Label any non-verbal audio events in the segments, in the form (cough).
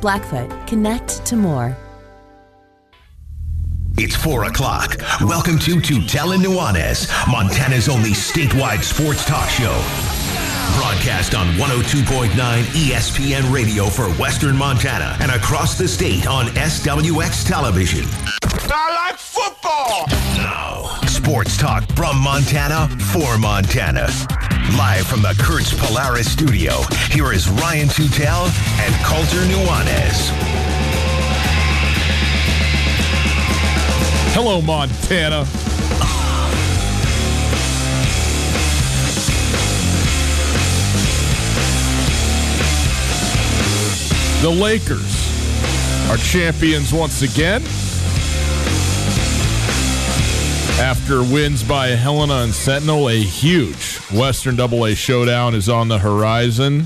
Blackfoot, connect to more. It's 4 o'clock. Welcome to Tutel Nuanez, Montana's only statewide sports talk show. Broadcast on 102.9 ESPN radio for Western Montana and across the state on SWX television. I like football! Now, sports talk from Montana for Montana. Live from the Kurtz Polaris studio, here is Ryan Tutel and Colter Nuanez. Hello, Montana. The Lakers are champions once again. After wins by Helena and Sentinel, a huge Western AA showdown is on the horizon,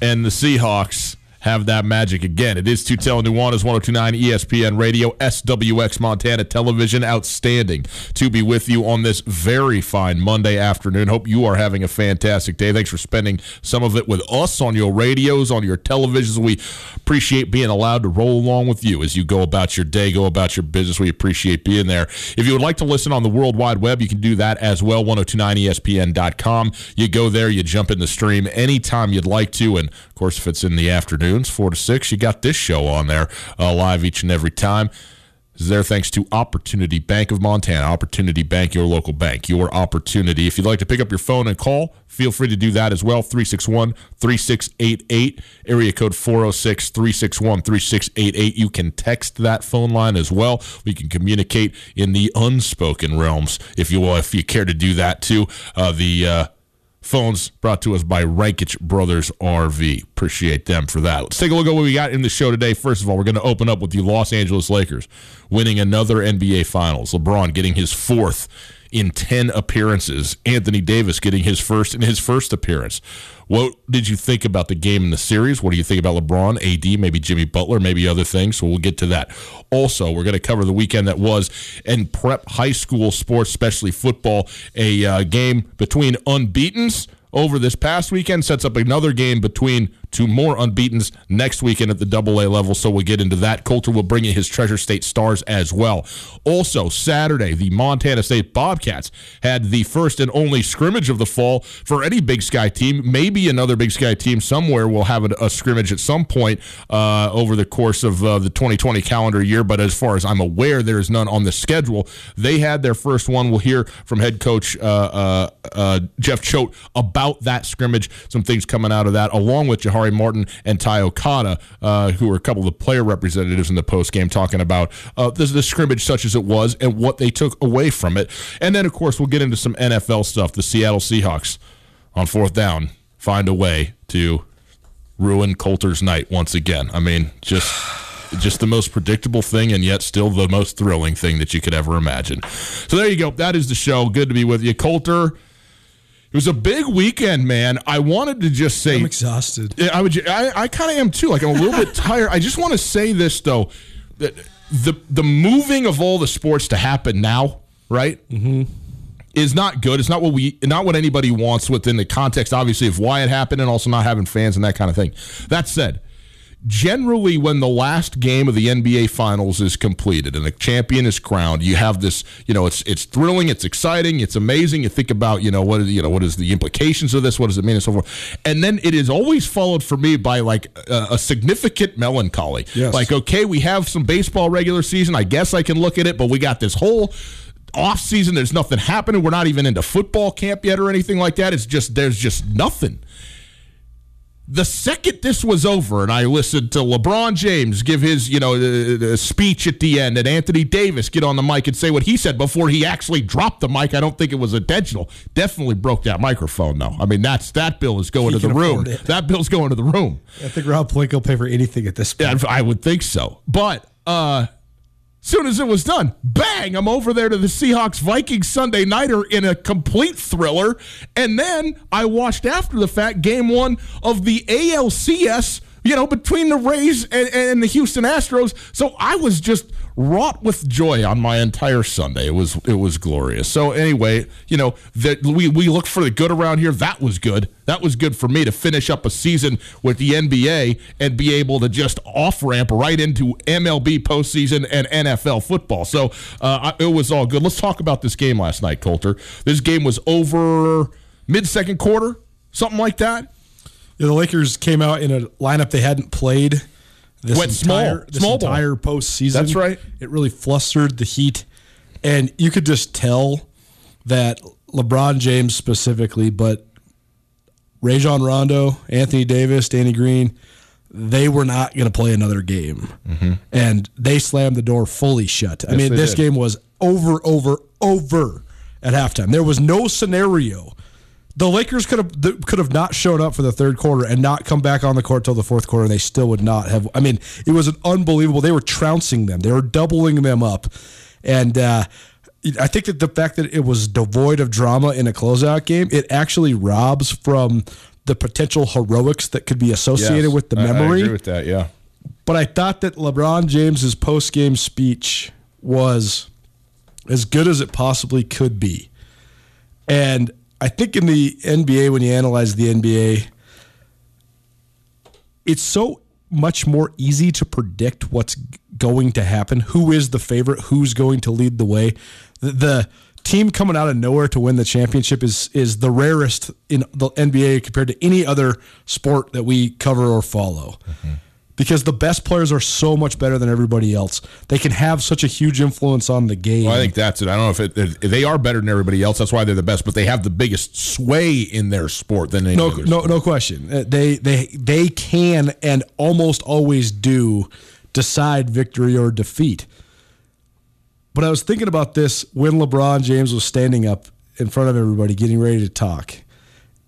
and the Seahawks have that magic again. It is Tutel Nuanez 1029 ESPN Radio, SWX Montana Television. Outstanding to be with you on this very fine Monday afternoon. Hope you are having a fantastic day. Thanks for spending some of it with us on your radios, on your televisions. We appreciate being allowed to roll along with you as you go about your day, go about your business. We appreciate being there. If you would like to listen on the World Wide Web, you can do that as well, 1029ESPN.com. You go there, you jump in the stream anytime you'd like to. And of course, if it's in the afternoon, afternoons, 4 to 6. You got this show on there uh, live each and every time. Is there thanks to Opportunity Bank of Montana. Opportunity Bank, your local bank, your opportunity. If you'd like to pick up your phone and call, feel free to do that as well. 361 3688, area code 406 361 3688. You can text that phone line as well. We can communicate in the unspoken realms if you will, if you care to do that too. Uh, the uh, Phones brought to us by Rankich Brothers RV. Appreciate them for that. Let's take a look at what we got in the show today. First of all, we're going to open up with the Los Angeles Lakers winning another NBA Finals. LeBron getting his fourth in 10 appearances. Anthony Davis getting his first in his first appearance. What did you think about the game in the series? What do you think about LeBron, AD, maybe Jimmy Butler, maybe other things? So we'll get to that. Also, we're going to cover the weekend that was in prep high school sports, especially football, a uh, game between unbeatens over this past weekend sets up another game between two more unbeatens next weekend at the double A level. So we'll get into that. Colter will bring in his Treasure State Stars as well. Also, Saturday, the Montana State Bobcats had the first and only scrimmage of the fall for any Big Sky team. Maybe another Big Sky team somewhere will have a, a scrimmage at some point uh, over the course of uh, the 2020 calendar year. But as far as I'm aware, there is none on the schedule. They had their first one. We'll hear from head coach uh, uh, uh Jeff Choate about that scrimmage, some things coming out of that, along with Jahar Martin and Ty Okada, uh, who were a couple of the player representatives in the post game, talking about uh, the, the scrimmage such as it was and what they took away from it. And then, of course, we'll get into some NFL stuff. The Seattle Seahawks on fourth down find a way to ruin Colter's night once again. I mean, just just the most predictable thing and yet still the most thrilling thing that you could ever imagine. So there you go. That is the show. Good to be with you, Colter. It was a big weekend, man. I wanted to just say I'm exhausted. I would. I, I kind of am too. Like I'm a little bit tired. I just want to say this though, that the the moving of all the sports to happen now, right? Mm-hmm. Is not good. It's not what we, not what anybody wants within the context, obviously, of why it happened, and also not having fans and that kind of thing. That said, generally when the last game of the NBA finals is completed and the champion is crowned, you have this, you know, it's it's thrilling, it's exciting, it's amazing. You think about, you know, what is you know, what is the implications of this, what does it mean and so forth. And then it is always followed for me by like a, a significant melancholy. Yes. Like, okay, we have some baseball regular season. I guess I can look at it, but we got this whole off season. There's nothing happening. We're not even into football camp yet or anything like that. It's just there's just nothing the second this was over and I listened to LeBron James give his, you know, uh, uh, speech at the end and Anthony Davis get on the mic and say what he said before he actually dropped the mic, I don't think it was intentional. Definitely broke that microphone though. I mean, that's that bill is going he to the room. That bill's going to the room. I think Rob Pelinka will pay for anything at this point. Yeah, I would think so. But uh Soon as it was done, bang, I'm over there to the Seahawks Vikings Sunday Nighter in a complete thriller. And then I watched after the fact game one of the ALCS, you know, between the Rays and, and the Houston Astros. So I was just wrought with joy on my entire Sunday. It was it was glorious. So anyway, you know that we we look for the good around here. That was good. That was good for me to finish up a season with the NBA and be able to just off ramp right into MLB postseason and NFL football. So uh, it was all good. Let's talk about this game last night, Colter. This game was over mid second quarter, something like that. Yeah, the Lakers came out in a lineup they hadn't played this Went entire, small, this small entire postseason. That's right. It really flustered the Heat, and you could just tell that LeBron James specifically, but Rajon Rondo, Anthony Davis, Danny Green, they were not going to play another game, mm-hmm. and they slammed the door fully shut. I mean, this did. game was over, over, over at halftime. There was no scenario the Lakers could have could have not shown up for the third quarter and not come back on the court till the fourth quarter. They still would not have. I mean, it was an unbelievable. They were trouncing them. They were doubling them up, and uh, I think that the fact that it was devoid of drama in a closeout game, it actually robs from the potential heroics that could be associated yes, with the memory. I agree with that. Yeah, but I thought that LeBron James's post game speech was as good as it possibly could be, and I think in the NBA, when you analyze the NBA, it's so much more easy to predict what's going to happen. Who is the favorite? Who's going to lead the way? The, the team coming out of nowhere to win the championship is is the rarest in the NBA compared to any other sport that we cover or follow. Mm-hmm because the best players are so much better than everybody else. They can have such a huge influence on the game. Well, I think that's it. I don't know if, it, if they are better than everybody else. That's why they're the best. But they have the biggest sway in their sport than any no, other. No, sport. no question. Uh, they they they can and almost always do decide victory or defeat. But I was thinking about this when LeBron James was standing up in front of everybody, getting ready to talk,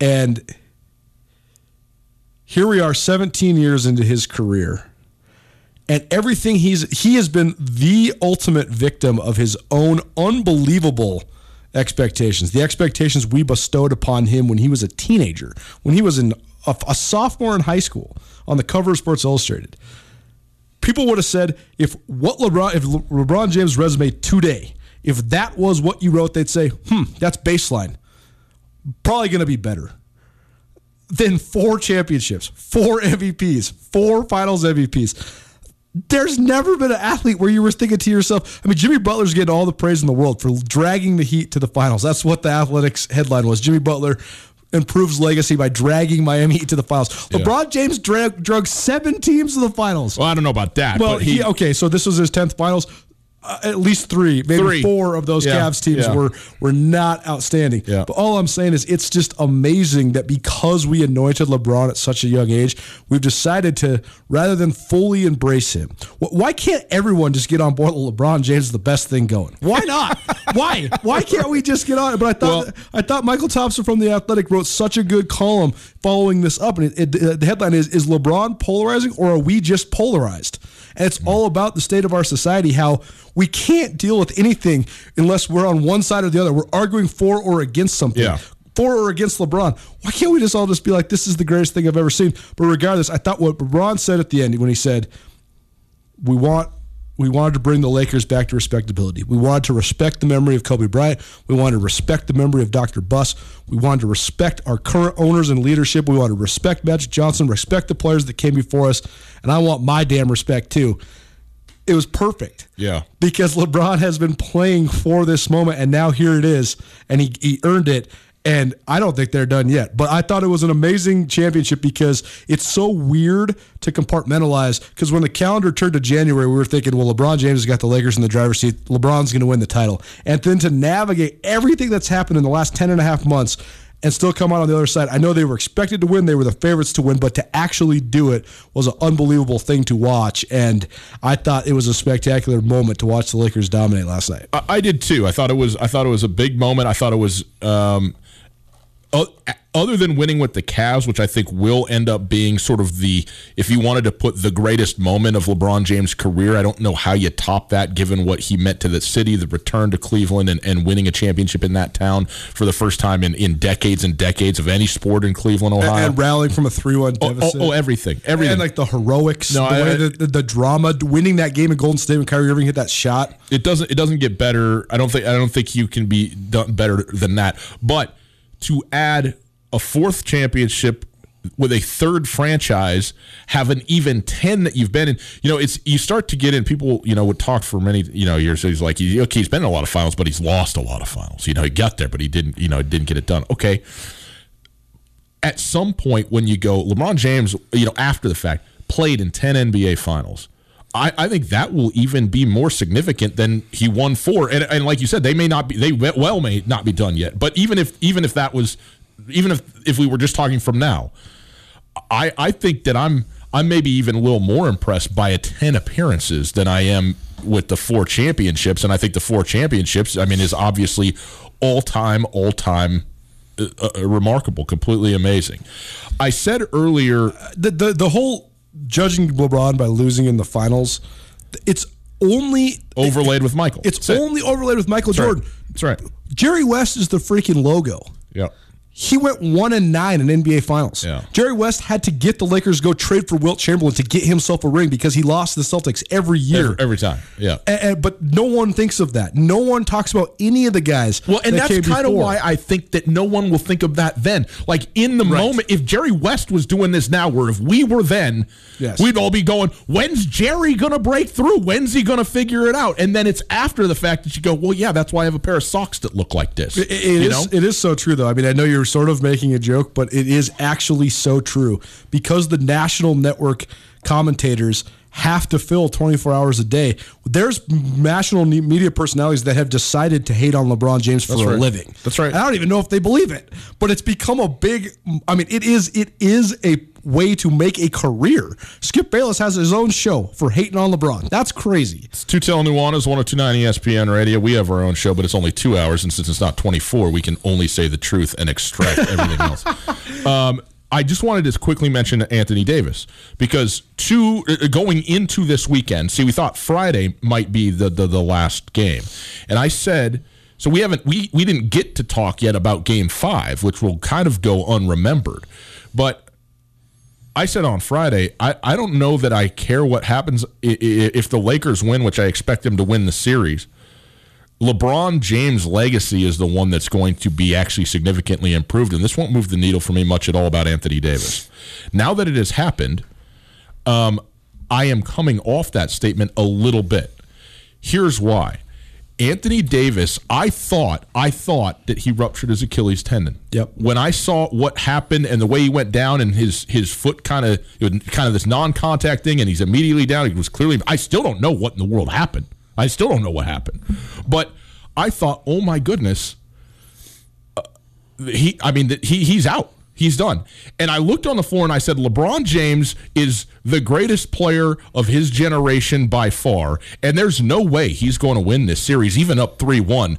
and here we are 17 years into his career and everything he's he has been the ultimate victim of his own unbelievable expectations the expectations we bestowed upon him when he was a teenager when he was in a, a sophomore in high school on the cover of sports illustrated. People would have said if what lebron if lebron james resume today if that was what you wrote they'd say hmm that's baseline. Probably going to be better then four championships, four MVPs, four finals MVPs. There's never been an athlete where you were thinking to yourself, I mean, Jimmy Butler's getting all the praise in the world for dragging the Heat to the finals. That's what the Athletics headline was. Jimmy Butler improves legacy by dragging Miami Heat to the finals. Yeah. LeBron James drag, drug seven teams to the finals. Well, I don't know about that. Well, he, he, okay, so this was his 10th finals. Uh, at least three, maybe three. four of those yeah. Cavs teams yeah. were were not outstanding. Yeah. But all I'm saying is it's just amazing that because we anointed LeBron at such a young age, we've decided to rather than fully embrace him. Why can't everyone just get on board that LeBron James is the best thing going? Why not? (laughs) Why? Why can't we just get on it? But I thought well, I thought Mychal Thompson from the Athletic wrote such a good column following this up, and it, it, the headline is: Is LeBron polarizing, or are we just polarized? And it's all about the state of our society, how we can't deal with anything unless we're on one side or the other. We're arguing for or against something. Yeah. For or against LeBron. Why can't we just all just be like, this is the greatest thing I've ever seen? But regardless, I thought what LeBron said at the end when he said, we want we wanted to bring the Lakers back to respectability. We wanted to respect the memory of Kobe Bryant. We wanted to respect the memory of Dr. Buss. We wanted to respect our current owners and leadership. We wanted to respect Magic Johnson, respect the players that came before us, and I want my damn respect too. It was perfect. Yeah. Because LeBron has been playing for this moment, and now here it is, and he, he earned it. And I don't think they're done yet. But I thought it was an amazing championship because it's so weird to compartmentalize. Because when the calendar turned to January, we were thinking, well, LeBron James has got the Lakers in the driver's seat. LeBron's going to win the title. And then to navigate everything that's happened in the last 10 and a half months and still come out on the other side. I know they were expected to win, they were the favorites to win, but to actually do it was an unbelievable thing to watch. And I thought it was a spectacular moment to watch the Lakers dominate last night. I, I did too. I thought it was. I thought it was a big moment. I thought it was. Um, other than winning with the Cavs, which I think will end up being sort of the, if you wanted to put the greatest moment of LeBron James' career, I don't know how you top that given what he meant to the city, the return to Cleveland, and, and winning a championship in that town for the first time in, in decades and decades of any sport in Cleveland, Ohio. And, and rallying from a 3 1 deficit. Oh, oh, oh, everything. Everything. And like the heroics, no, the, I, the, the, the, drama, winning that game in Golden State when Kyrie Irving hit that shot. It doesn't, it doesn't get better. I don't think, I don't think you can be done better than that. But to add a fourth championship with a third franchise have an even 10 that you've been in. You know it's you start to get in people you know would talk for many you know years. He's like okay he's been in a lot of finals but he's lost a lot of finals. You know he got there but he didn't you know didn't get it done. Okay. At some point when you go lebron james you know after the fact played in 10 nba finals I, I think that will even be more significant than he won four, and, and like you said, they may not be, they well may not be done yet. But even if even if that was even if if we were just talking from now, I I think that I'm I'm maybe even a little more impressed by a ten appearances than I am with the four championships, and I think the four championships, I mean, is obviously all time, all time. Uh, uh, remarkable, completely amazing. I said earlier the, the the whole judging LeBron by losing in the finals, it's only overlaid with Michael. It's only overlaid with Michael That's Jordan. Right. That's right. Jerry West is the freaking logo. Yeah. He went one and nine in NBA Finals. Yeah. Jerry West had to get the Lakers go trade for Wilt Chamberlain to get himself a ring because he lost the Celtics every year, every, every time. Yeah, and, and, but no one thinks of that. No one talks about any of the guys. Well, and that that's kind of why I think that no one will think of that then. Like in the right. moment, if Jerry West was doing this now, where if we were then, yes. we'd all be going, "When's Jerry gonna break through? When's he gonna figure it out?" And then it's after the fact that you go, "Well, yeah, that's why I have a pair of socks that look like this." It, it is, know? It is so true, though. I mean, I know you're sort of making a joke, but it is actually so true because the national network commentators have to fill 24 hours a day. There's national media personalities that have decided to hate on LeBron James for That's a right. living. That's right. I don't even know if they believe it, but it's become a big. I mean, it is. It is a way to make a career. Skip Bayless has his own show for hating on LeBron. That's crazy. It's two Tutel Nuanez, 1029 ESPN Radio. We have our own show, but it's only two hours, and since it's not 24, we can only say the truth and extract (laughs) everything else. Um, I just wanted to quickly mention Anthony Davis because two uh, going into this weekend. See, we thought Friday might be the, the the last game, and I said so. We haven't we we didn't get to talk yet about Game Five, which will kind of go unremembered. But I said on Friday, I, I don't know that I care what happens if the Lakers win, which I expect them to win the series. LeBron James' legacy is the one that's going to be actually significantly improved, and this won't move the needle for me much at all about Anthony Davis. Now that it has happened, um, I am coming off that statement a little bit. Here's why. Anthony Davis, I thought, I thought that he ruptured his Achilles tendon. Yep. When I saw what happened and the way he went down and his his foot kind of kind of this non-contact thing, and he's immediately down. He was clearly. I still don't know what in the world happened. I still don't know what happened. But I thought, oh my goodness, uh, he. I mean, he he's out. He's done. And I looked on the floor and I said, LeBron James is the greatest player of his generation by far. And there's no way he's going to win this series, even up 3 1,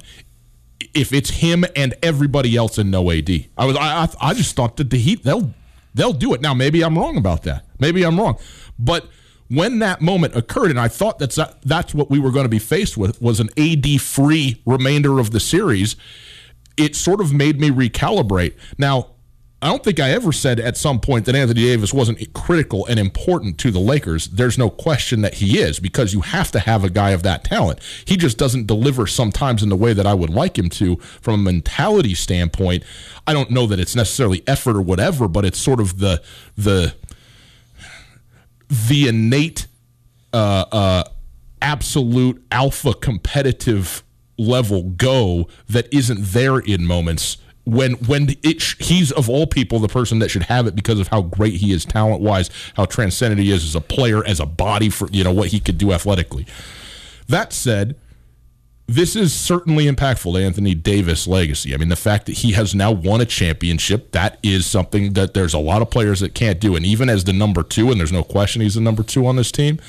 if it's him and everybody else in no AD. I was I, I, just thought that the Heat, they'll, they'll do it. Now, maybe I'm wrong about that. Maybe I'm wrong. But when that moment occurred, and I thought that's that's what we were going to be faced with was an AD free remainder of the series. It sort of made me recalibrate. Now, I don't think I ever said at some point that Anthony Davis wasn't critical and important to the Lakers. There's no question that he is because you have to have a guy of that talent. He just doesn't deliver sometimes in the way that I would like him to from a mentality standpoint. I don't know that it's necessarily effort or whatever, but it's sort of the the the innate uh, uh, absolute alpha competitive level go that isn't there in moments when when it he's of all people the person that should have it because of how great he is talent wise, how transcendent he is as a player, as a body for you know what he could do athletically. That said, this is certainly impactful to Anthony Davis' legacy. I mean, the fact that he has now won a championship, that is something that there's a lot of players that can't do. And even as the number two, and there's no question he's the number two on this team,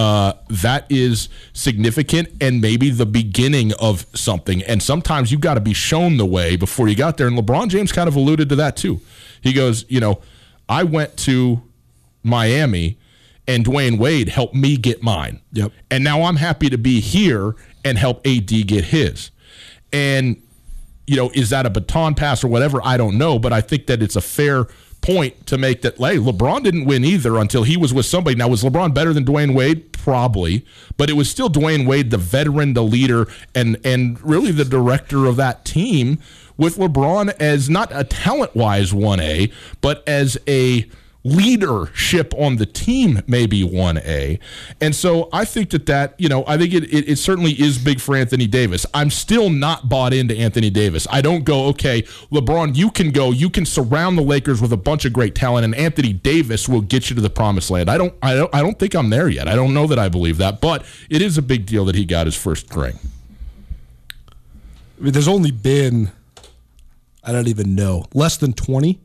uh, that is significant and maybe the beginning of something. And sometimes you've got to be shown the way before you got there. And LeBron James kind of alluded to that too. He goes, you know, I went to Miami and Dwyane Wade helped me get mine. Yep. And now I'm happy to be here and help AD get his. And, you know, is that a baton pass or whatever? I don't know. But I think that it's a fair point to make that, hey, LeBron didn't win either until he was with somebody. Now, was LeBron better than Dwyane Wade? Probably, but it was still Dwyane Wade, the veteran, the leader, and and really the director of that team, with LeBron as not a talent wise one A, but as a leadership on the team maybe 1A. And so I think that that, you know, I think it, it, it, certainly is big for Anthony Davis. I'm still not bought into Anthony Davis. I don't go, okay, LeBron, you can go, you can surround the Lakers with a bunch of great talent and Anthony Davis will get you to the promised land. I don't I don't I don't think I'm there yet. I don't know that I believe that, but it is a big deal that he got his first ring. I mean, there's only been I don't even know, less than 20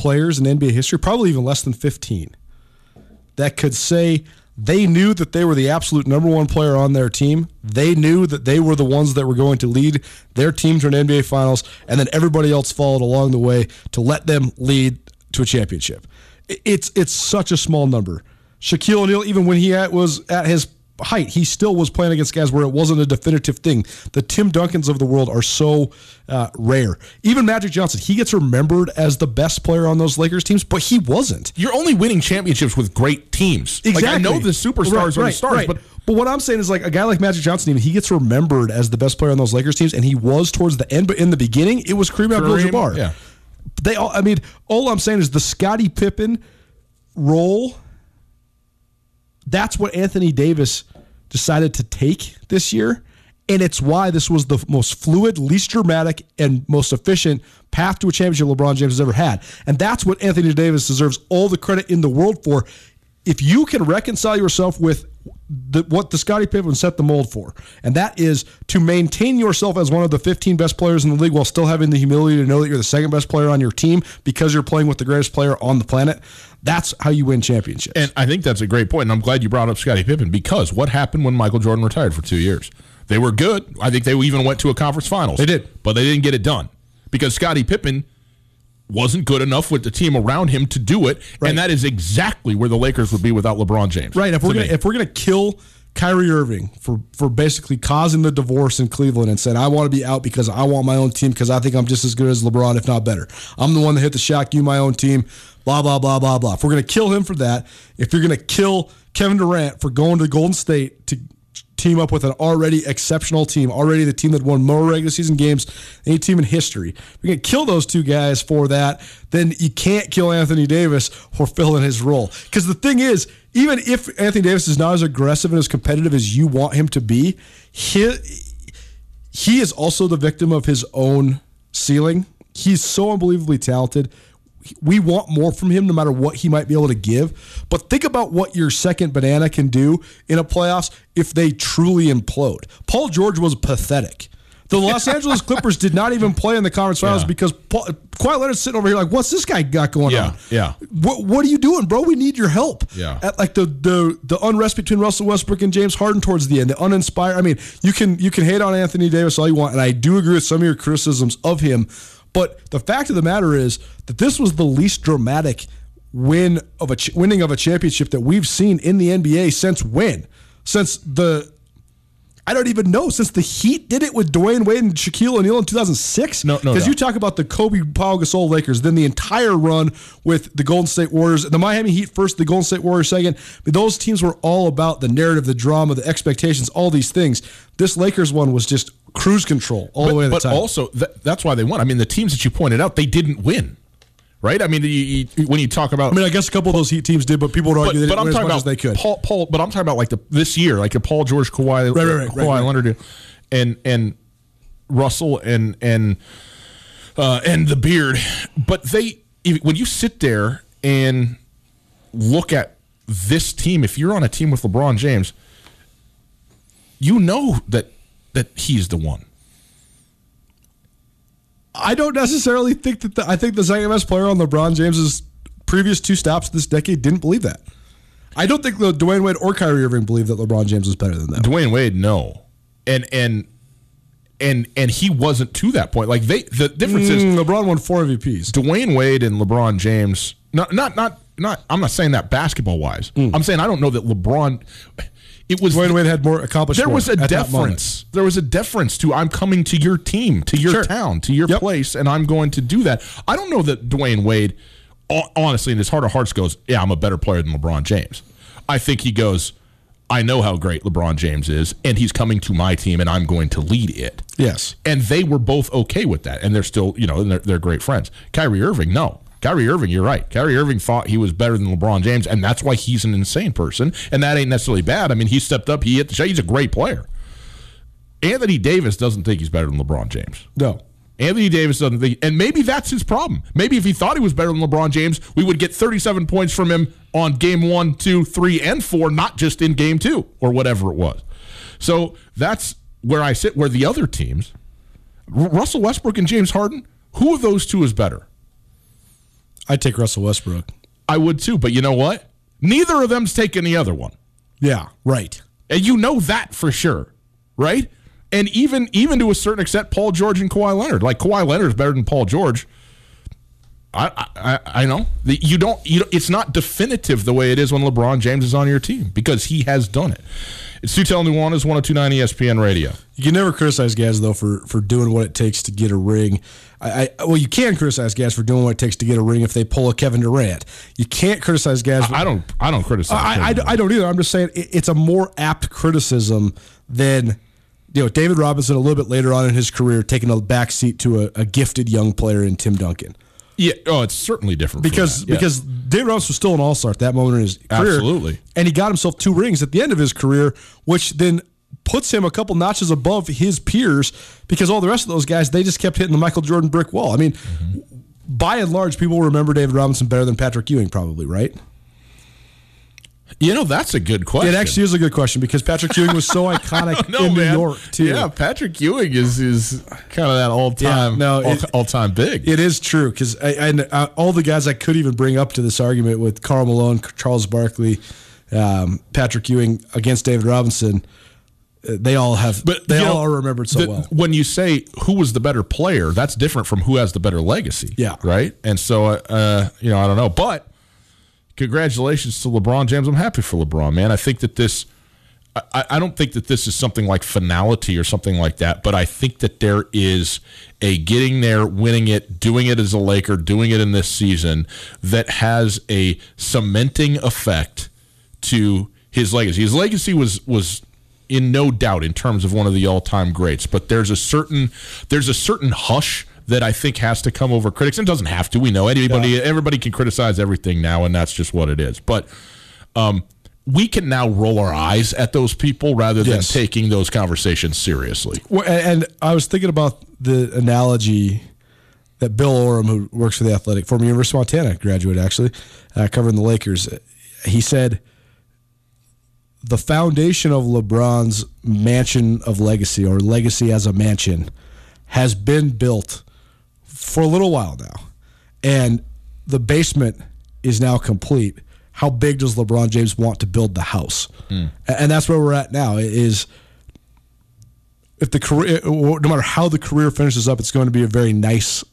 players in NBA history, probably even less than 15, that could say they knew that they were the absolute number one player on their team. They knew that they were the ones that were going to lead their team to an NBA Finals, and then everybody else followed along the way to let them lead to a championship. It's it's such a small number. Shaquille O'Neal, even when he was at his height, he still was playing against guys where it wasn't a definitive thing. The Tim Duncans of the world are so uh, rare. Even Magic Johnson, he gets remembered as the best player on those Lakers teams, but he wasn't. You're only winning championships with great teams. Exactly. Like, I know the superstars right, are right, the stars, right. but but what I'm saying is like a guy like Magic Johnson, even he gets remembered as the best player on those Lakers teams, and he was towards the end. But in the beginning, it was Kareem Abdul-Jabbar. Yeah. They all. I mean, all I'm saying is the Scottie Pippen role. That's what Anthony Davis decided to take this year. And it's why this was the most fluid, least dramatic, and most efficient path to a championship LeBron James has ever had. And that's what Anthony Davis deserves all the credit in the world for. If you can reconcile yourself with the, what the Scottie Pippen set the mold for, and that is to maintain yourself as one of the 15 best players in the league while still having the humility to know that you're the second best player on your team because you're playing with the greatest player on the planet. That's how you win championships. And I think that's a great point. And I'm glad you brought up Scottie Pippen because what happened when Michael Jordan retired for two years? They were good. I think they even went to a conference finals. They did. But they didn't get it done because Scottie Pippen wasn't good enough with the team around him to do it. Right. And that is exactly where the Lakers would be without LeBron James. Right. If we're gonna, if we're gonna kill Kyrie Irving for for basically causing the divorce in Cleveland and said, I want to be out because I want my own team because I think I'm just as good as LeBron, if not better. I'm the one that hit the shot, you my own team blah, blah, blah, blah, blah. If we're going to kill him for that, if you're going to kill Kevin Durant for going to Golden State to team up with an already exceptional team, already the team that won more regular season games than any team in history. If you're going to kill those two guys for that, then you can't kill Anthony Davis for filling his role. Because the thing is, even if Anthony Davis is not as aggressive and as competitive as you want him to be, he, he is also the victim of his own ceiling. He's so unbelievably talented we want more from him no matter what he might be able to give. But think about what your second banana can do in a playoffs if they truly implode. Paul George was pathetic. The Los (laughs) Angeles Clippers did not even play in the conference finals yeah. because Paul, Kawhi Leonard's sitting over here like, what's this guy got going yeah, on? Yeah. What What are you doing, bro? We need your help. Yeah. At like the the the unrest between Russell Westbrook and James Harden towards the end, the uninspired. I mean, you can you can hate on Anthony Davis all you want, and I do agree with some of your criticisms of him. But the fact of the matter is that this was the least dramatic win of a ch- winning of a championship that we've seen in the NBA since when? Since the I don't even know since the Heat did it with Dwyane Wade and Shaquille O'Neal in 2006. No, no, because no. you talk about the Kobe, Pau Gasol Lakers, then the entire run with the Golden State Warriors, the Miami Heat first, the Golden State Warriors second. But those teams were all about the narrative, the drama, the expectations, all these things. This Lakers one was just cruise control all but, the way to the but top. But also, th- that's why they won. I mean, the teams that you pointed out, they didn't win right? I mean, you, you, when you talk about, I mean, I guess a couple of those Heat teams did, but people would argue but, they didn't but I'm talking about they could. Paul, Paul, but I'm talking about like the this year, like the Paul George, Kawhi, right, right, right, Kawhi right, Leonard, and and Russell and and uh, and the beard. But they, when you sit there and look at this team, if you're on a team with LeBron James, you know that that he's the one. I don't necessarily think that. The, I think the second best player on LeBron James's previous two stops this decade didn't believe that. I don't think the Dwyane Wade or Kyrie Irving believed that LeBron James was better than them. Dwyane Wade, no, and and and and he wasn't to that point. Like they, the difference mm, is LeBron won four MVPs. Dwyane Wade and LeBron James. Not not not not. I'm not saying that basketball wise. Mm. I'm saying I don't know that LeBron it was Dwyane Wade had more accomplished. There was a deference. There was a deference to I'm coming to your team, to your sure. town, to your yep. place, and I'm going to do that. I don't know that Dwyane Wade, honestly, in his heart of hearts, goes, "Yeah, I'm a better player than LeBron James." I think he goes, "I know how great LeBron James is, and he's coming to my team, and I'm going to lead it." Yes, and they were both okay with that, and they're still, you know, they're, they're great friends. Kyrie Irving, no. Kyrie Irving, you're right. Kyrie Irving thought he was better than LeBron James, and that's why he's an insane person. And that ain't necessarily bad. I mean, he stepped up, he hit the shot. He's a great player. Anthony Davis doesn't think he's better than LeBron James. No. Anthony Davis doesn't think, and maybe that's his problem. Maybe if he thought he was better than LeBron James, we would get 37 points from him on game one, two, three, and four, not just in game two or whatever it was. So that's where I sit. Where the other teams, Russell Westbrook and James Harden, who of those two is better? I'd take Russell Westbrook. I would too, but you know what? Neither of them's taking the other one. Yeah, right. And you know that for sure, right? And even even to a certain extent, Paul George and Kawhi Leonard. Like Kawhi Leonard is better than Paul George. I, I I know you don't you. It's not definitive the way it is when LeBron James is on your team because he has done it. It's Tutel Nuanez, 1029 ESPN Radio. You can never criticize Gaz, though, for, for doing what it takes to get a ring. I, I, Well, you can criticize Gaz for doing what it takes to get a ring if they pull a Kevin Durant. You can't criticize Gaz. I, I don't I don't criticize I, I, I, don't either. I'm just saying it, it's a more apt criticism than you know David Robinson a little bit later on in his career taking a backseat to a, a gifted young player in Tim Duncan. Yeah. Oh, it's certainly different because yeah. because David Robinson was still an All Star at that moment in his career. Absolutely. And he got himself two rings at the end of his career, which then puts him a couple notches above his peers because all the rest of those guys they just kept hitting the Michael Jordan brick wall. I mean, mm-hmm. by and large, people remember David Robinson better than Patrick Ewing, probably, right? You know, that's a good question. It actually is a good question because Patrick Ewing was so (laughs) iconic in man. New York too. Yeah, Patrick Ewing is is kind of that all time, yeah, no, all, all, time big. It is true because and uh, all the guys I could even bring up to this argument with Karl Malone, Charles Barkley, um, Patrick Ewing against David Robinson. Uh, they all have, but they all know, are remembered so the, well. When you say who was the better player, that's different from who has the better legacy. Yeah, right. And so, uh, you know, I don't know, but congratulations to LeBron James. I'm happy for LeBron, man. I think that this, I, I, don't think that this is something like finality or something like that, but I think that there is a getting there, winning it, doing it as a Laker, doing it in this season that has a cementing effect to his legacy. His legacy was was in no doubt in terms of one of the all time greats, but there's a certain there's a certain hush that I think has to come over critics. And doesn't have to. We know anybody, yeah. everybody can criticize everything now, and that's just what it is. But um, we can now roll our eyes at those people rather than yes. taking those conversations seriously. Well, and I was thinking about the analogy that Bill Oram, who works for the Athletic, former University of Montana graduate, actually, uh, covering the Lakers, he said the foundation of LeBron's mansion of legacy or legacy as a mansion has been built for a little while now. And the basement is now complete. How big does LeBron James want to build the house? Mm. And that's where we're at now is if the career no matter how the career finishes up, it's going to be a very nice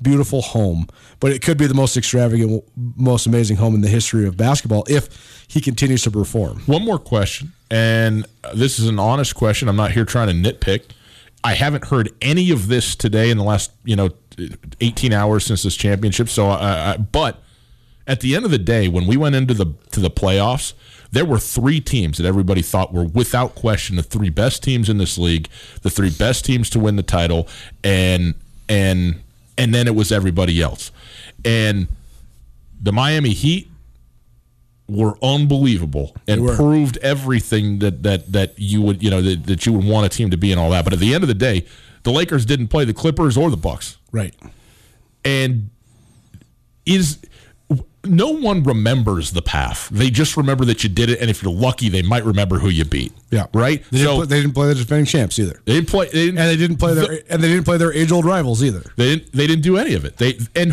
beautiful home, but it could be the most extravagant, most amazing home in the history of basketball if he continues to perform. One more question, and this is an honest question. I'm not here trying to nitpick. I haven't heard any of this today in the last, you know, 18 hours since this championship. So, uh, but at the end of the day, when we went into the to the playoffs, there were three teams that everybody thought were without question the three best teams in this league, the three best teams to win the title, and and and then it was everybody else. And the Miami Heat were unbelievable and were. proved everything that, that that you would you know that, that you would want a team to be and all that. But at the end of the day, the Lakers didn't play the Clippers or the Bucks. Right. And is no one remembers the path. They just remember that you did it, and if you're lucky, they might remember who you beat. Yeah, right. They, so, didn't, play, they didn't play the defending champs either. They didn't play, they didn't, and they didn't play their the, and they didn't play their age old rivals either. They didn't. They didn't do any of it. They and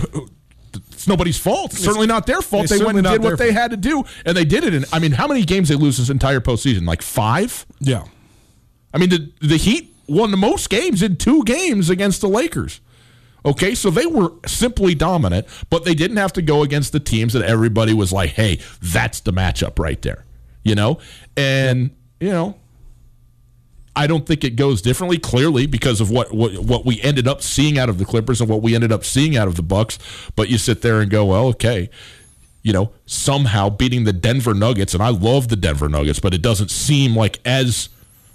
it's nobody's fault. It's, certainly not their fault. They went and did what fault. they had to do, and they did it. And I mean, how many games they lose this entire postseason? Like five. Yeah. I mean, the the Heat won the most games in two games against the Lakers. Okay, so they were simply dominant, but they didn't have to go against the teams that everybody was like, hey, that's the matchup right there. You know? And, you know, I don't think it goes differently, clearly, because of what, what what we ended up seeing out of the Clippers and what we ended up seeing out of the Bucks. But you sit there and go, well, okay, you know, somehow beating the Denver Nuggets, and I love the Denver Nuggets, but it doesn't seem like as,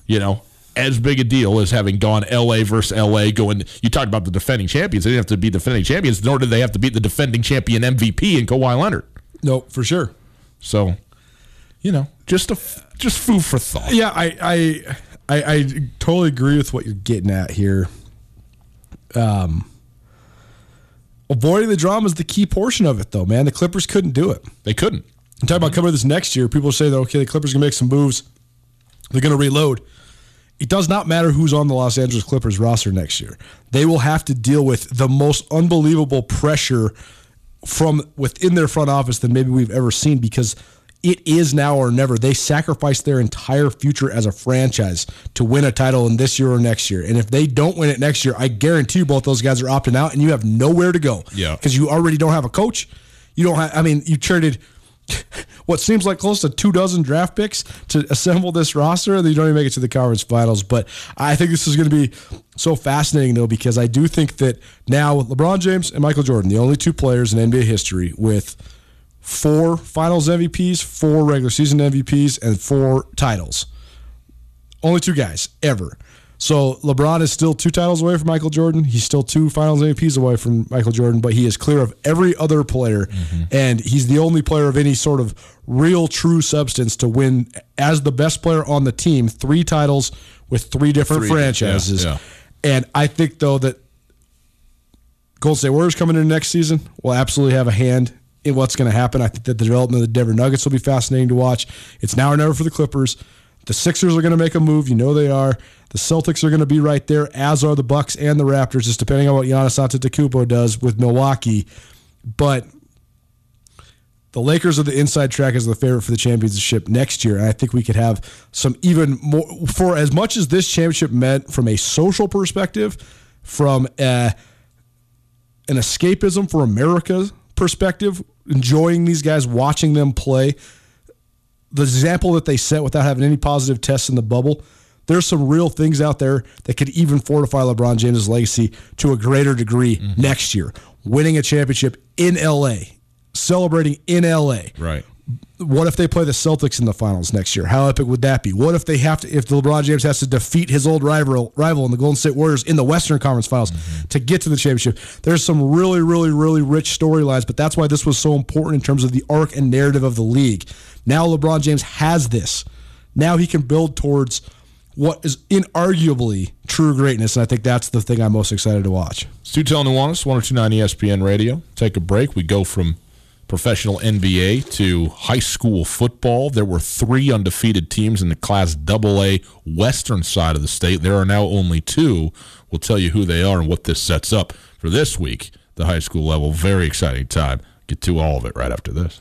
you know, as big a deal as having gone LA versus LA. Going, you talked about the defending champions. They didn't have to be defending champions, nor did they have to beat the defending champion MVP in Kawhi Leonard. No, for sure. So, you know, just a just food for thought. Yeah, I I I, I totally agree with what you're getting at here. Um, avoiding the drama is the key portion of it, though. Man, the Clippers couldn't do it. They couldn't. I'm talking about coming to this next year. People say that okay, the Clippers gonna make some moves. They're gonna reload it does not matter who's on the Los Angeles Clippers roster next year. They will have to deal with the most unbelievable pressure from within their front office than maybe we've ever seen because it is now or never. They sacrifice their entire future as a franchise to win a title in this year or next year. And if they don't win it next year, I guarantee you both those guys are opting out and you have nowhere to go. Yeah. Because you already don't have a coach. You don't have, I mean, you traded (laughs) what seems like close to two dozen draft picks to assemble this roster, and you don't even make it to the conference finals. But I think this is going to be so fascinating, though, because I do think that now LeBron James and Michael Jordan, the only two players in NBA history with four finals MVPs, four regular season MVPs, and four titles. Only two guys ever. So LeBron is still two titles away from Michael Jordan. He's still two Finals MVPs away from Michael Jordan, but he is clear of every other player, mm-hmm. and he's the only player of any sort of real, true substance to win as the best player on the team three titles with three different three, franchises. Yeah, yeah. And I think though that Golden State Warriors coming in next season will absolutely have a hand in what's going to happen. I think that the development of the Denver Nuggets will be fascinating to watch. It's now or never for the Clippers. The Sixers are going to make a move. You know they are. The Celtics are going to be right there, as are the Bucks and the Raptors, just depending on what Giannis Antetokounmpo does with Milwaukee. But the Lakers are the inside track as the favorite for the championship next year. And I think we could have some even more, for as much as this championship meant from a social perspective, from a, an escapism for America perspective, enjoying these guys, watching them play, the example that they set without having any positive tests in the bubble there's some real things out there that could even fortify LeBron James' legacy to a greater degree mm-hmm. next year. Winning a championship in LA, celebrating in LA. Right. What if they play the Celtics in the finals next year? How epic would that be? What if they have to if LeBron James has to defeat his old rival rival in the Golden State Warriors in the Western Conference Finals mm-hmm. to get to the championship? There's some really, really, really rich storylines, but that's why this was so important in terms of the arc and narrative of the league. Now LeBron James has this. Now he can build towards what is inarguably true greatness. And I think that's the thing I'm most excited to watch. Stu Nuanez, 1029 ESPN Radio. Take a break. We go from professional NBA to high school football. There were three undefeated teams in the Class AA Western side of the state. There are now only two. We'll tell you who they are and what this sets up for this week, the high school level. Very exciting time. Get to all of it right after this.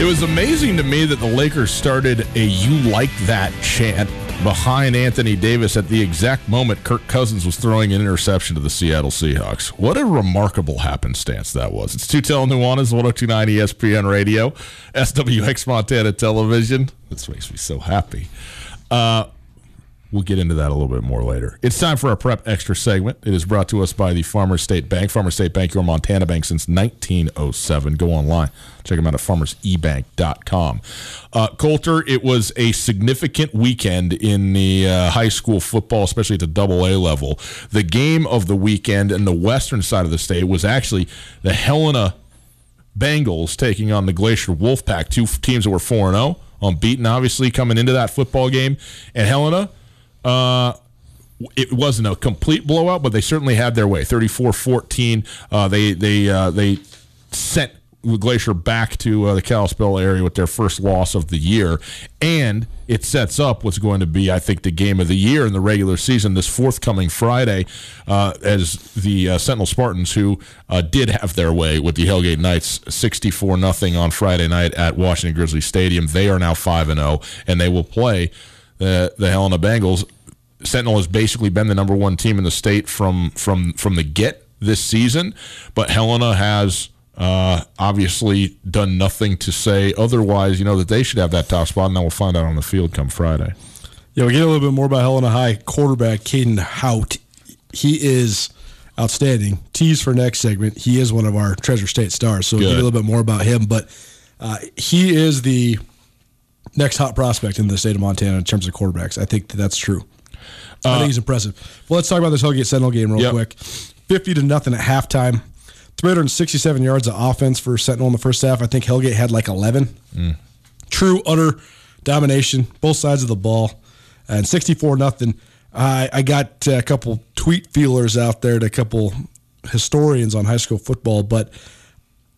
It was amazing to me that the Lakers started a "You Like That" chant behind Anthony Davis at the exact moment Kirk Cousins was throwing an interception to the Seattle Seahawks. What a remarkable happenstance that was. It's Tutel Nuanez, 1029 ESPN Radio, SWX Montana Television. This makes me so happy. Uh, We'll get into that a little bit more later. It's time for our prep extra segment. It is brought to us by the Farmer State Bank. Farmer State Bank, your Montana bank since 1907. Go online. Check them out at farmersebank.com. Uh, Colter, it was a significant weekend in the uh, high school football, especially at the double A level. The game of the weekend in the western side of the state was actually the Helena Bengals taking on the Glacier Wolfpack, two teams that were 4 0, unbeaten, obviously, coming into that football game. And Helena uh, it wasn't a complete blowout, but they certainly had their way. 34-14. Uh, they they uh, they sent Glacier back to uh, the Kalispell area with their first loss of the year, and it sets up what's going to be, I think, the game of the year in the regular season this forthcoming Friday, uh, as the uh, Sentinel Spartans, who did have their way with the Hellgate Knights, sixty-four nothing on Friday night at Washington Grizzly Stadium. They are now five and zero, oh, and they will play the Helena Bengals. Sentinel has basically been the number one team in the state from from from the get this season, but Helena has uh, obviously done nothing to say otherwise. You know that they should have that top spot, and then we'll find out on the field come Friday. Yeah, we get a little bit more about Helena High quarterback Caden Hout. He is outstanding. Tease for next segment. He is one of our Treasure State stars, so we'll get a little bit more about him. But uh, he is the next hot prospect in the state of Montana in terms of quarterbacks. I think that that's true. Uh, I think he's impressive. Well, let's talk about this Hellgate Sentinel game real yep. quick. 50 to nothing at halftime. 367 yards of offense for Sentinel in the first half. I think Hellgate had like 11. Mm. True, utter domination, both sides of the ball. And 64 nothing. I, I got a couple tweet feelers out there to a couple historians on high school football, but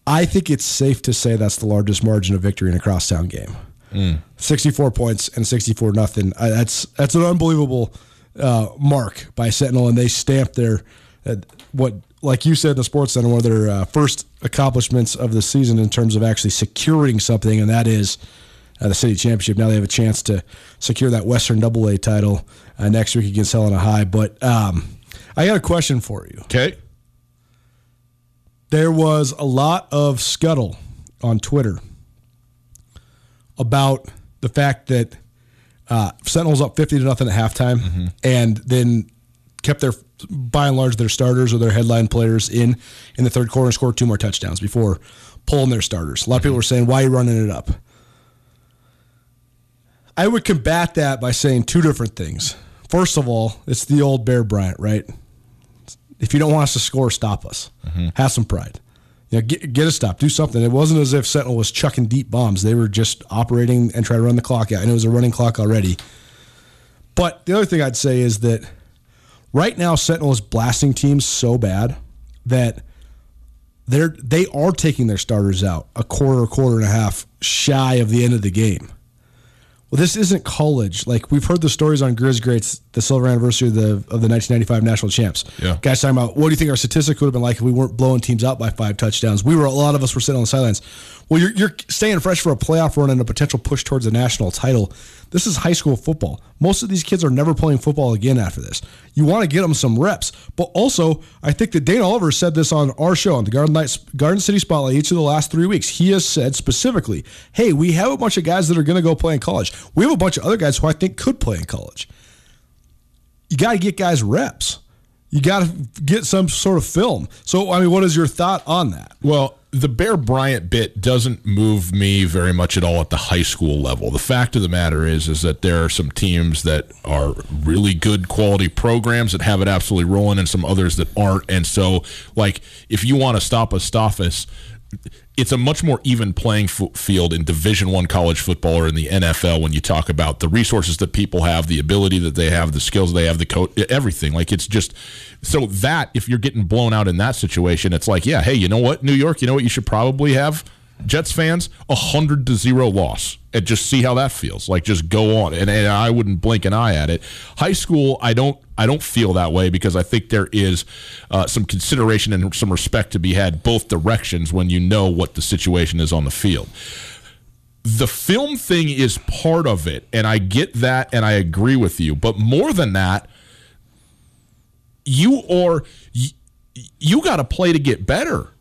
I think it's safe to say that's the largest margin of victory in a crosstown game. Mm. 64 points and 64 nothing. That's that's an unbelievable uh, mark by Sentinel, and they stamped their uh, what, like you said in the Sports Center, one of their uh, first accomplishments of the season in terms of actually securing something, and that is uh, the city championship. Now they have a chance to secure that Western Double A title uh, next week against Helena High. But um, I got a question for you. Okay. There was a lot of scuttle on Twitter about the fact that uh, Sentinels up fifty to nothing at halftime, mm-hmm. and then kept their by and large their starters or their headline players in in the third quarter and scored two more touchdowns before pulling their starters. A lot of people were saying, "Why are you running it up?" I would combat that by saying two different things. first of all, it's the old Bear Bryant, right? If you don't want us to score, stop us. Mm-hmm. Have some pride. You know, get, get a stop, do something. It wasn't as if Sentinel was chucking deep bombs. They were just operating and trying to run the clock out, and it was a running clock already. But the other thing I'd say is that right now Sentinel is blasting teams so bad that they're they are taking their starters out a quarter, a quarter and a half shy of the end of the game. Well, this isn't college. Like we've heard the stories on Grizz Greats, the silver anniversary of the of the 1995 national champs. Yeah. Guys talking about what do you think our statistics would have been like if we weren't blowing teams out by five touchdowns? We were a lot of us were sitting on the sidelines. Well, you're, you're staying fresh for a playoff run and a potential push towards a national title. This is high school football. Most of these kids are never playing football again after this. You want to get them some reps, but also I think that Dana Oliver said this on our show on the Garden Lights, Garden City Spotlight each of the last three weeks. He has said specifically, "Hey, we have a bunch of guys that are going to go play in college. We have a bunch of other guys who I think could play in college. You got to get guys reps." you got to get some sort of film. So, I mean, what is your thought on that? Well, the Bear Bryant bit doesn't move me very much at all at the high school level. The fact of the matter is, is that there are some teams that are really good quality programs that have it absolutely rolling, and some others that aren't. And so, like, if you want to stop a it's a much more even playing field in division one college football or in the nfl when you talk about the resources that people have the ability that they have the skills they have the coach everything. Like it's just so that if you're getting blown out in that situation it's like yeah hey you know what? New york you know what you should probably have? Jets fans, a hundred to zero loss, and just see how that feels. Like just go on, and, and I wouldn't blink an eye at it. High school, I don't, I don't feel that way because I think there is uh, some consideration and some respect to be had both directions when you know what the situation is on the field. The film thing is part of it, and I get that, and I agree with you. But more than that, you are you, you got to play to get better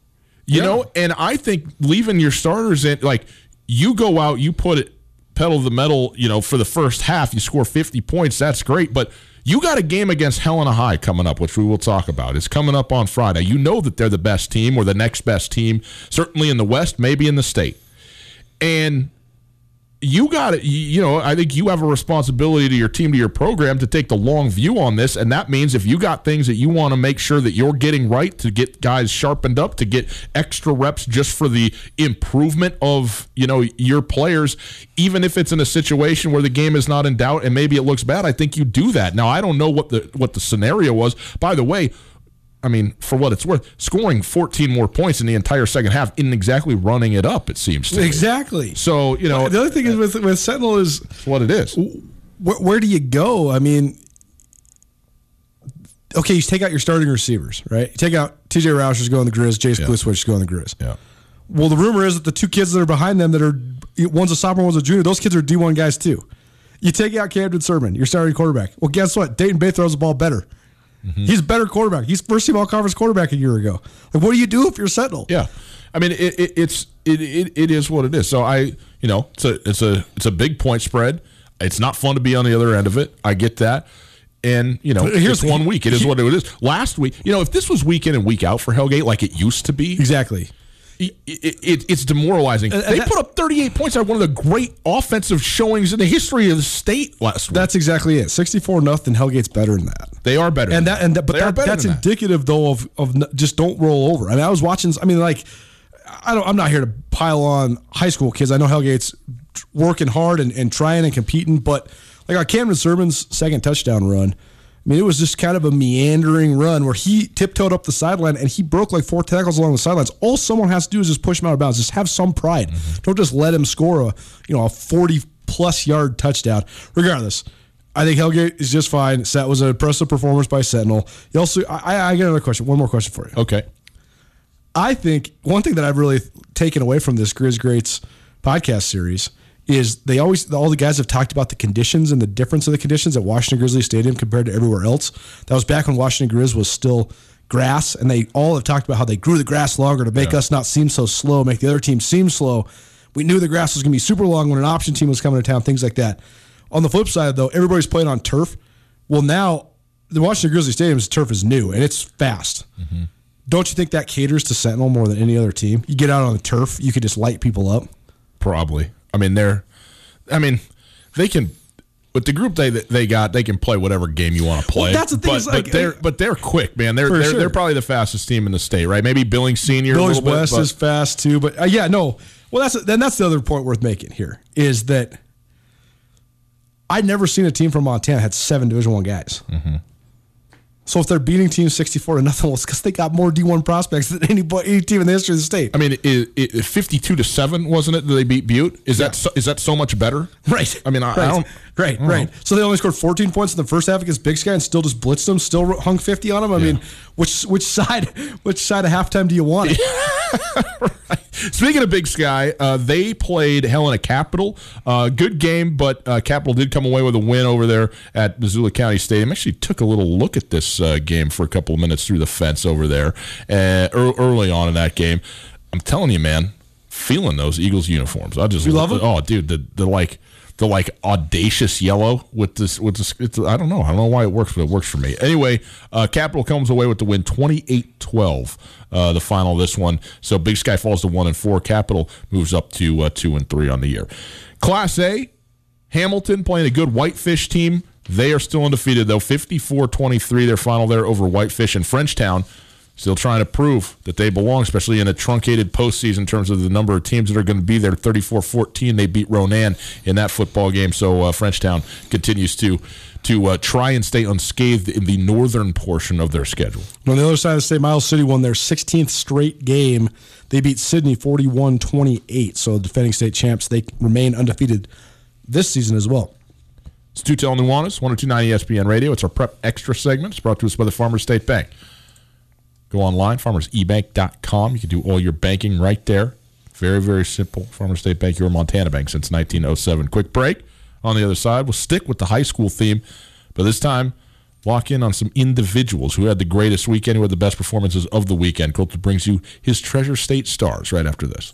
you yeah. know, and I think leaving your starters in, like, you go out, you put it pedal the metal, you know, for the first half, you score 50 points. That's great. But you got a game against Helena High coming up, which we will talk about. It's coming up on Friday. You know that they're the best team or the next best team, certainly in the West, maybe in the state. And you got it. You know, I think you have a responsibility to your team, to your program, to take the long view on this, and that means if you got things that you want to make sure that you're getting right, to get guys sharpened up, to get extra reps just for the improvement of you know your players, even if it's in a situation where the game is not in doubt and maybe it looks bad, I think you do that. Now, I don't know what the what the scenario was. By the way I mean, for what it's worth, scoring 14 more points in the entire second half isn't exactly running it up. It seems to me. exactly. Me. So you know, the other thing is uh, with with Sentinel is what it is. Where, where, do you go? I mean, okay, you take out your starting receivers, right? You take out T.J. Roush's going the Grizz, Jace yeah. is going the Grizz. Yeah. Well, the rumor is that the two kids that are behind them that are one's a sophomore, one's a junior. Those kids are D1 guys too. You take out Camden Sermon, your starting quarterback. Well, guess what? Dayton Bay throws the ball better. Mm-hmm. He's a better quarterback. He's first team all conference quarterback a year ago. Like, what do you do if you're Sentinel? Yeah, I mean, it, it, it's it, it, it is what it is. So I, you know, it's a it's a it's a big point spread. It's not fun to be on the other end of it. I get that. And you know, here's one week. It is what it is. Last week, you know, if this was week in and week out for Hellgate like it used to be, exactly it, it, it's demoralizing. Uh, and they that, put up 38 points at one of the great offensive showings in the history of the state last week. That's exactly it. 64 nothing. Hellgate's better than that. They are better. And that, and that, but that, that's indicative that. though of of just don't roll over. I mean, I was watching. I mean, like, I don't. I'm not here to pile on high school kids. I know Hellgate's working hard and, and trying and competing, but like our Cameron Sermon's second touchdown run I mean, it was just kind of a meandering run where he tiptoed up the sideline and he broke like four tackles along the sidelines. All someone has to do is just push him out of bounds. Just have some pride. Mm-hmm. Don't just let him score a you know a forty plus yard touchdown. Regardless, I think Hellgate is just fine. That was an impressive performance by Sentinel. You also, I, I get another question. One more question for you. Okay. I think one thing that I've really taken away from this Grizz Greats podcast series is they always all the guys have talked about the conditions and the difference of the conditions at Washington Grizzly Stadium compared to everywhere else. That was back when Washington Grizz was still grass, and they all have talked about how they grew the grass longer to make yeah. us not seem so slow, make the other team seem slow. We knew the grass was going to be super long when an option team was coming to town, things like that. On the flip side, though, everybody's playing on turf. Well, now the Washington Grizzly Stadium's turf is new and it's fast. Mm-hmm. Don't you think that caters to Sentinel more than any other team? You get out on the turf, you could just light people up. Probably. I mean, they're, I mean, they can. with the group they they got, they can play whatever game you want to play. Well, that's the thing. But, like, but they're but they're quick, man. They're they're, sure. they're probably the fastest team in the state, right? Maybe Billings Senior. Billings West bit, is fast too, but uh, yeah, no. Well, that's then that's the other point worth making here is that I'd never seen a team from Montana had seven Division One guys. Mm-hmm. So if they're beating teams 64 to nothing, (laughs) well, it's because they got more D1 prospects (laughs) than any, any team in the history of the state. I mean, it, it, 52 to 7, wasn't it, that they beat Butte? Is yeah. that so, is that so much better? (laughs) Right. I mean, I, right. I don't. Right, I don't right. Know. So they only scored 14 points in the first half against Big Sky and still just blitzed them, still hung 50 on them. I yeah. mean, which which side (laughs) which side of halftime do you want? right. (laughs) (laughs) Speaking of Big Sky, uh, they played Helena Capital. Uh, good game, but uh, Capital did come away with a win over there at Missoula County Stadium. Actually, took a little look at this uh, game for a couple of minutes through the fence over there uh, early on in that game. I'm telling you, man, feeling those Eagles uniforms. I just love it. Oh, dude, the the like the like audacious yellow with this with this it's, I don't know. I don't know why it works but it works for me. Anyway uh, Capital comes away with the win 28-12 uh, the final of this one. So Big Sky falls to one and four. Capital moves up to uh, two and three on the year. Class A Hamilton playing a good Whitefish team. They are still undefeated though 54-23 their final there over Whitefish and Frenchtown still trying to prove that they belong, especially in a truncated postseason in terms of the number of teams that are going to be there. 34 14, they beat Ronan in that football game. So uh, Frenchtown continues to to uh, try and stay unscathed in the northern portion of their schedule. On the other side of the state, Miles City won their 16th straight game. They beat Sidney 41 28. So, the defending state champs, they remain undefeated this season as well. It's Tutel Nuanez, 1029 ESPN Radio. It's our Prep Extra segment. It's brought to us by the Farmers State Bank. Go online, farmersebank.com. You can do all your banking right there. Very, very simple. Farmers State Bank, your Montana bank since 1907. Quick break. On the other side, we'll stick with the high school theme, but this time, lock in on some individuals who had the greatest weekend, who had the best performances of the weekend. Colter brings you his Treasure State stars right after this.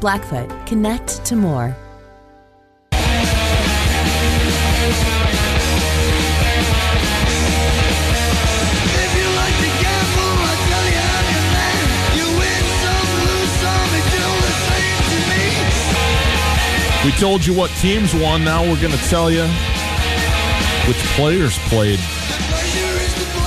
Blackfoot, connect to more. We told you what teams won. Now we're going to tell you which players played,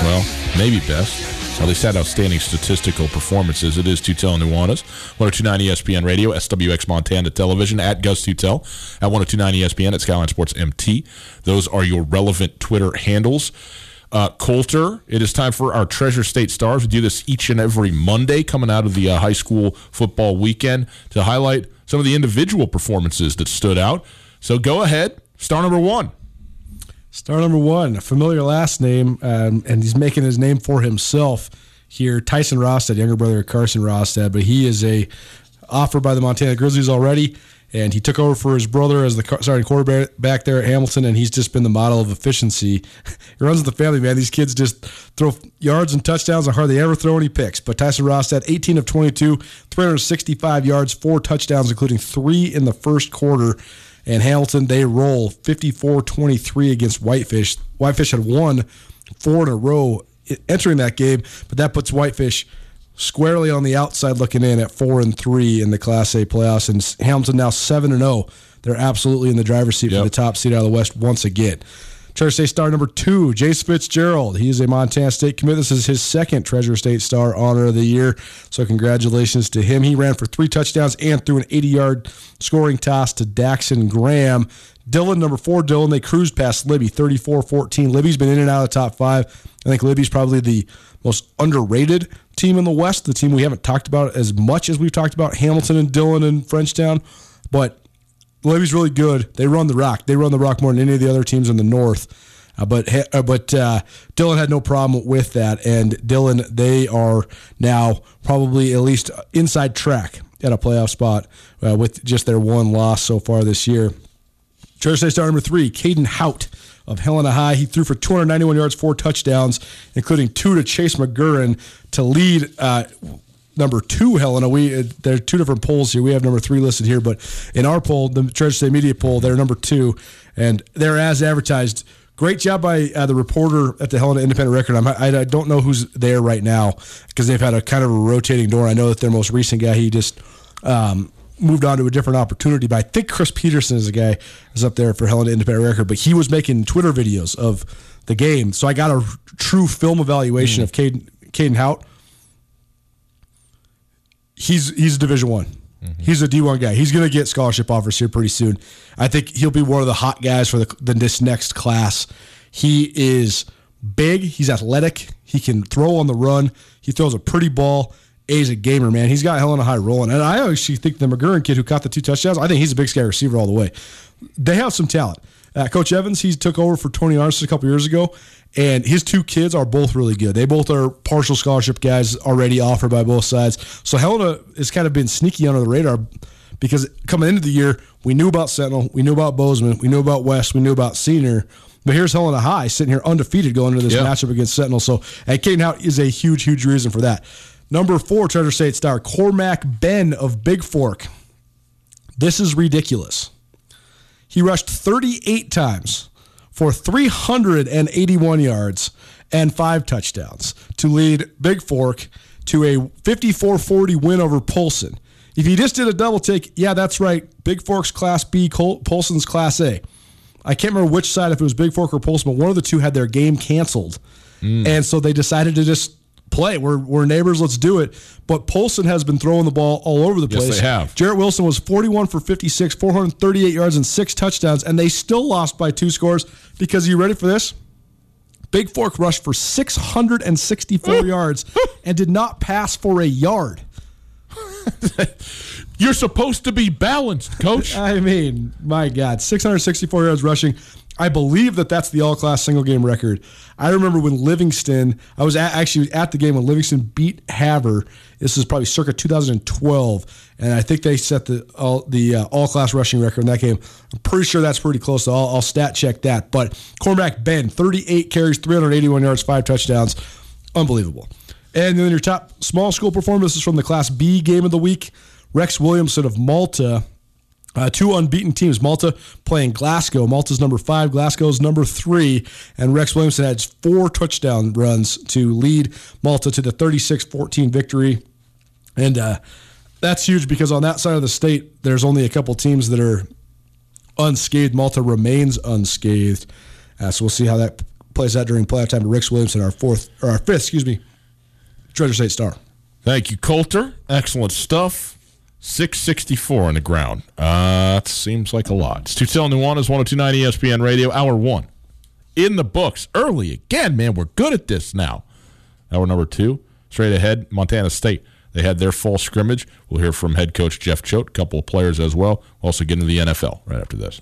well, maybe best. At least had outstanding statistical performances. It is Tutel Nuanez, 1029 ESPN Radio, SWX Montana Television, at Gus Tutel, at 1029 ESPN, at Skyline Sports MT. Those are your relevant Twitter handles. Uh, Colter, it is time for our Treasure State Stars. We do this each and every Monday coming out of the uh, high school football weekend to highlight some of the individual performances that stood out. So go ahead, star number one. Star number one, a familiar last name, um, and he's making his name for himself here. Tyson Rostad, younger brother of Carson Rostad, but he is a offered by the Montana Grizzlies already, and he took over for his brother as the starting quarterback back there at Hamilton, and he's just been the model of efficiency. (laughs) he runs with the family, man. These kids just throw yards and touchdowns and hardly ever throw any picks. But Tyson Rostad, 18 of 22, 365 yards, four touchdowns, including three in the first quarter. And Hamilton, they roll 54 23 against Whitefish. Whitefish had won four in a row entering that game, but that puts Whitefish squarely on the outside looking in at four and three in the Class A playoffs. And Hamilton now seven and zero. Oh. They're absolutely in the driver's seat yep. for the top seed out of the West once again. Treasure State star number two, Jace Fitzgerald. He is a Montana State commit. This is his second Treasure State star honor of the year. So congratulations to him. He ran for three touchdowns and threw an 80-yard scoring toss to Daxon Graham. Dillon, number four, Dillon, they cruised past Libby 34-14. Libby's been in and out of the top five. I think Libby's probably the most underrated team in the West, the team we haven't talked about as much as we've talked about Hamilton and Dillon and Frenchtown. But Libby's really good. They run the rock. They run the rock more than any of the other teams in the North. Uh, but uh, but uh, Dillon had no problem with that, and Dillon they are now probably at least inside track at a playoff spot uh, with just their one loss so far this year. Treasure State star number three, Caden Hout of Helena High. He threw for 291 yards, four touchdowns, including two to Chase McGurran to lead uh, number two Helena. We uh, there are two different polls here. We have number three listed here, but in our poll, the Treasure State Media poll, they're number two, and they're as advertised. Great job by uh, the reporter at the Helena Independent Record. I'm, I, I don't know who's there right now because they've had a kind of a rotating door. I know that their most recent guy, he just um, moved on to a different opportunity. But I think Chris Peterson is a guy is up there for Helena Independent Record. But he was making Twitter videos of the game, so I got a true film evaluation mm. of Caden, Caden Hout. He's he's a Division One. Mm-hmm. He's a D1 guy. He's going to get scholarship offers here pretty soon. I think he'll be one of the hot guys for the, the, this next class. He is big. He's athletic. He can throw on the run. He throws a pretty ball. He's a gamer, man. He's got Helena High rolling. And I actually think the McGurran kid who caught the two touchdowns, I think he's a big sky receiver all the way. They have some talent. Uh, Coach Evans, he took over for Tony Arnson a couple years ago, and his two kids are both really good. They both are partial scholarship guys already offered by both sides. So Helena has kind of been sneaky under the radar because coming into the year, we knew about Sentinel, we knew about Bozeman, we knew about West, we knew about Senior. But here's Helena High sitting here undefeated going into this yep. matchup against Sentinel. So, and Caden Hout is a huge, huge reason for that. Number four, Treasure State star Cormac Ben of Bigfork. This is ridiculous. He rushed 38 times for 381 yards and five touchdowns to lead Bigfork to a 54 40 win over Polson. If you just did a double take, yeah, that's right. Bigfork's Class B, Polson's Class A. I can't remember which side, if it was Bigfork or Polson, but one of the two had their game canceled. Mm. And so they decided to just play. We're, we're neighbors. Let's do it. But Polson has been throwing the ball all over the place. Yes, they have. Jarrett Wilson was 41 for 56, 438 yards and six touchdowns, and they still lost by two scores because you ready for this? Bigfork rushed for 664 (laughs) yards and did not pass for a yard. (laughs) You're supposed to be balanced, coach. (laughs) I mean, my God, 664 yards rushing. I believe that that's the all class single game record. I remember when Livingston, I was at, actually at the game when Livingston beat Havre. This is probably circa 2012, and I think they set the all the uh, all class rushing record in that game. I'm pretty sure that's pretty close. So I'll, I'll stat check that. But Cormac Ben, 38 carries, 381 yards, five touchdowns, unbelievable. And then your top small school performances from the Class B game of the week. Rex Williamson of Malta uh, two unbeaten teams. Malta playing Glasgow. Malta's number five, Glasgow's number three. And Rex Williamson had four touchdown runs to lead Malta to the 36 14 victory. And uh, that's huge because on that side of the state, there's only a couple teams that are unscathed. Malta remains unscathed. Uh, so we'll see how that plays out during playoff time. To Rex Williamson, our fourth, or our fifth, excuse me, Treasure State star. Thank you, Colter. Excellent stuff. 664 on the ground. Uh, that seems like a lot. It's Tutel Nuanez, 1029 ESPN Radio, hour one. In the books. Early again, man. We're good at this now. Hour number two. Straight ahead, Montana State. They had their fall scrimmage. We'll hear from head coach Jeff Choate, a couple of players as well. We'll also get into the NFL right after this.